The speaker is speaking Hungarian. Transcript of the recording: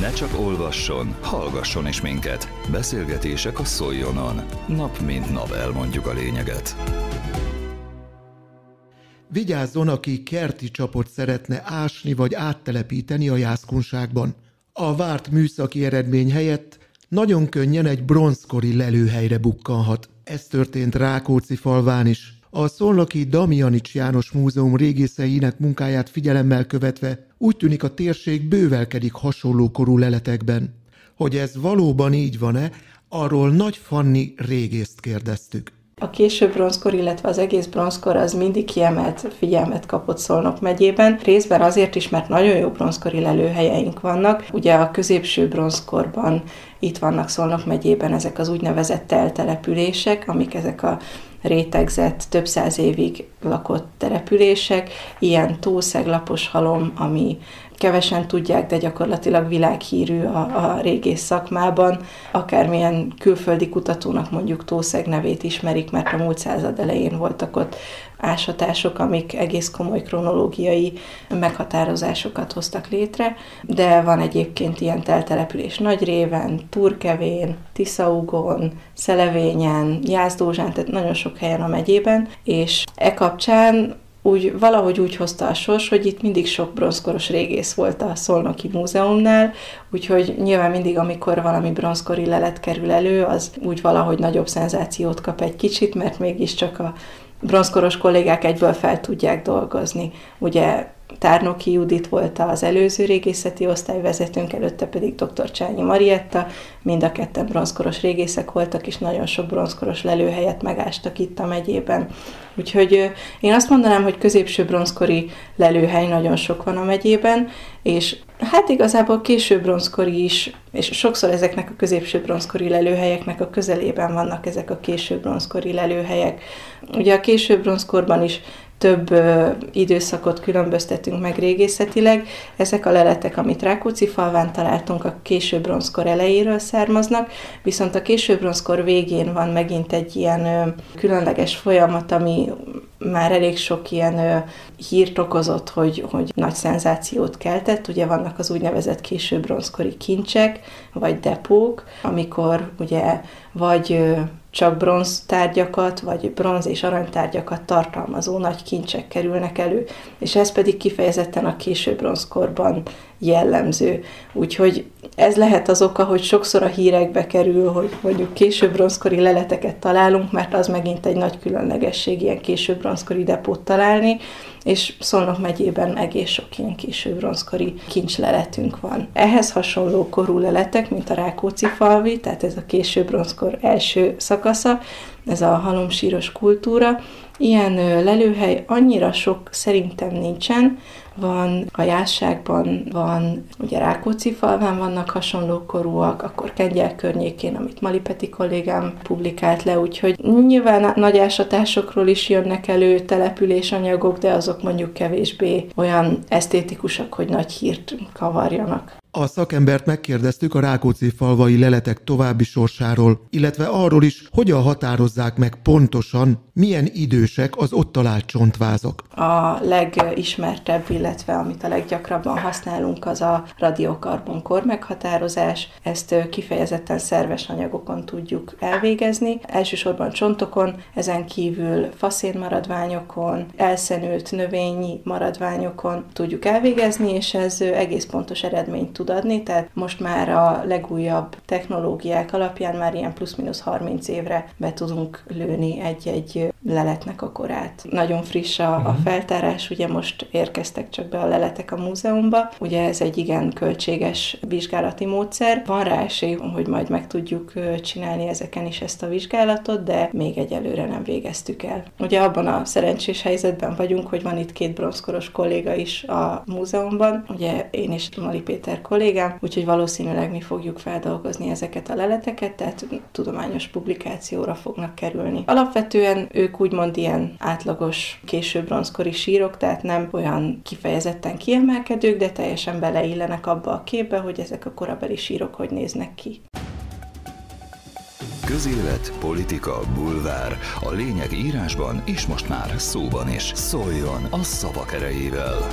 Ne csak olvasson, hallgasson is minket. Beszélgetések a Szoljonon. Nap mint nap elmondjuk a lényeget. Vigyázzon, aki kerti csapot szeretne ásni vagy áttelepíteni a jászkunságban. A várt műszaki eredmény helyett nagyon könnyen egy bronzkori lelőhelyre bukkanhat. Ez történt Rákóczi falván is. A Szolnoki Damianics János Múzeum régészeinek munkáját figyelemmel követve úgy tűnik a térség bővelkedik hasonló korú leletekben. Hogy ez valóban így van-e, arról Nagy Fanni régészt kérdeztük. A késő bronzkor, illetve az egész bronzkor az mindig kiemelt figyelmet kapott Szolnok megyében. Részben azért is, mert nagyon jó bronzkori lelőhelyeink vannak. Ugye a középső bronzkorban itt vannak Szolnok megyében ezek az úgynevezett teltelepülések, amik ezek a rétegzett, több száz évig lakott települések, ilyen tószeg, lapos halom, ami kevesen tudják, de gyakorlatilag világhírű a, a régész szakmában. Akármilyen külföldi kutatónak mondjuk Tószeg nevét ismerik, mert a múlt század elején voltak ott ásatások, amik egész komoly kronológiai meghatározásokat hoztak létre, de van egyébként ilyen teltelepülés Nagyréven, Turkevén, Tiszaugon, Szelevényen, Jászdózsán, tehát nagyon sok helyen a megyében, és e kapcsán úgy valahogy úgy hozta a sors, hogy itt mindig sok bronzkoros régész volt a Szolnoki Múzeumnál, úgyhogy nyilván mindig, amikor valami bronzkori lelet kerül elő, az úgy valahogy nagyobb szenzációt kap egy kicsit, mert mégiscsak a bronzkoros kollégák egyből fel tudják dolgozni. Ugye Tárnoki Judit volt az előző régészeti osztályvezetőnk, előtte pedig dr. Csányi Marietta, mind a ketten bronzkoros régészek voltak, és nagyon sok bronzkoros lelőhelyet megástak itt a megyében. Úgyhogy én azt mondanám, hogy középső bronzkori lelőhely nagyon sok van a megyében, és hát igazából késő bronzkori is, és sokszor ezeknek a középső bronzkori lelőhelyeknek a közelében vannak ezek a késő bronzkori lelőhelyek. Ugye a késő bronzkorban is több ö, időszakot különböztetünk meg régészetileg. Ezek a leletek, amit Rákóczi falván találtunk, a késő bronzkor elejéről származnak, viszont a késő bronzkor végén van megint egy ilyen ö, különleges folyamat, ami már elég sok ilyen ö, hírt okozott, hogy, hogy nagy szenzációt keltett. Ugye vannak az úgynevezett késő bronzkori kincsek, vagy depók, amikor ugye vagy csak bronz tárgyakat, vagy bronz és aranytárgyakat tartalmazó nagy kincsek kerülnek elő, és ez pedig kifejezetten a késő bronzkorban jellemző. Úgyhogy ez lehet az oka, hogy sokszor a hírekbe kerül, hogy mondjuk késő bronzkori leleteket találunk, mert az megint egy nagy különlegesség ilyen késő bronzkori depót találni, és Szolnok megyében egész sok ilyen késő bronzkori kincsleletünk van. Ehhez hasonló korú leletek, mint a Rákóczi falvi, tehát ez a késő bronzkor első szakasza, ez a halomsíros kultúra, Ilyen lelőhely annyira sok szerintem nincsen, van a Jásságban, van ugye Rákóczi falván vannak hasonló korúak, akkor Kengyel környékén, amit Malipeti kollégám publikált le, úgyhogy nyilván nagy ásatásokról is jönnek elő településanyagok, de azok mondjuk kevésbé olyan esztétikusak, hogy nagy hírt kavarjanak. A szakembert megkérdeztük a Rákóczi falvai leletek további sorsáról, illetve arról is, hogyan határozzák meg pontosan, milyen idősek az ott talált csontvázok. A legismertebb, illetve amit a leggyakrabban használunk, az a radiokarbon kor meghatározás. Ezt kifejezetten szerves anyagokon tudjuk elvégezni. Elsősorban csontokon, ezen kívül faszén maradványokon, elszenült növényi maradványokon tudjuk elvégezni, és ez egész pontos eredményt tud adni, tehát most már a legújabb technológiák alapján már ilyen plusz-minusz 30 évre be tudunk lőni egy-egy leletnek a korát. Nagyon friss a, a mhm. feltárás, ugye most érkeztek csak be a leletek a múzeumba, ugye ez egy igen költséges vizsgálati módszer. Van rá esély, hogy majd meg tudjuk csinálni ezeken is ezt a vizsgálatot, de még egyelőre nem végeztük el. Ugye abban a szerencsés helyzetben vagyunk, hogy van itt két bronzkoros kolléga is a múzeumban, ugye én és Mali Péter kollégám, úgyhogy valószínűleg mi fogjuk feldolgozni ezeket a leleteket, tehát tudományos publikációra fognak kerülni. Alapvetően ők úgymond ilyen átlagos késő bronzkori sírok, tehát nem olyan kifejezetten kiemelkedők, de teljesen beleillenek abba a képbe, hogy ezek a korabeli sírok hogy néznek ki. Közélet, politika, bulvár. A lényeg írásban és most már szóban is. Szóljon a szavak erejével!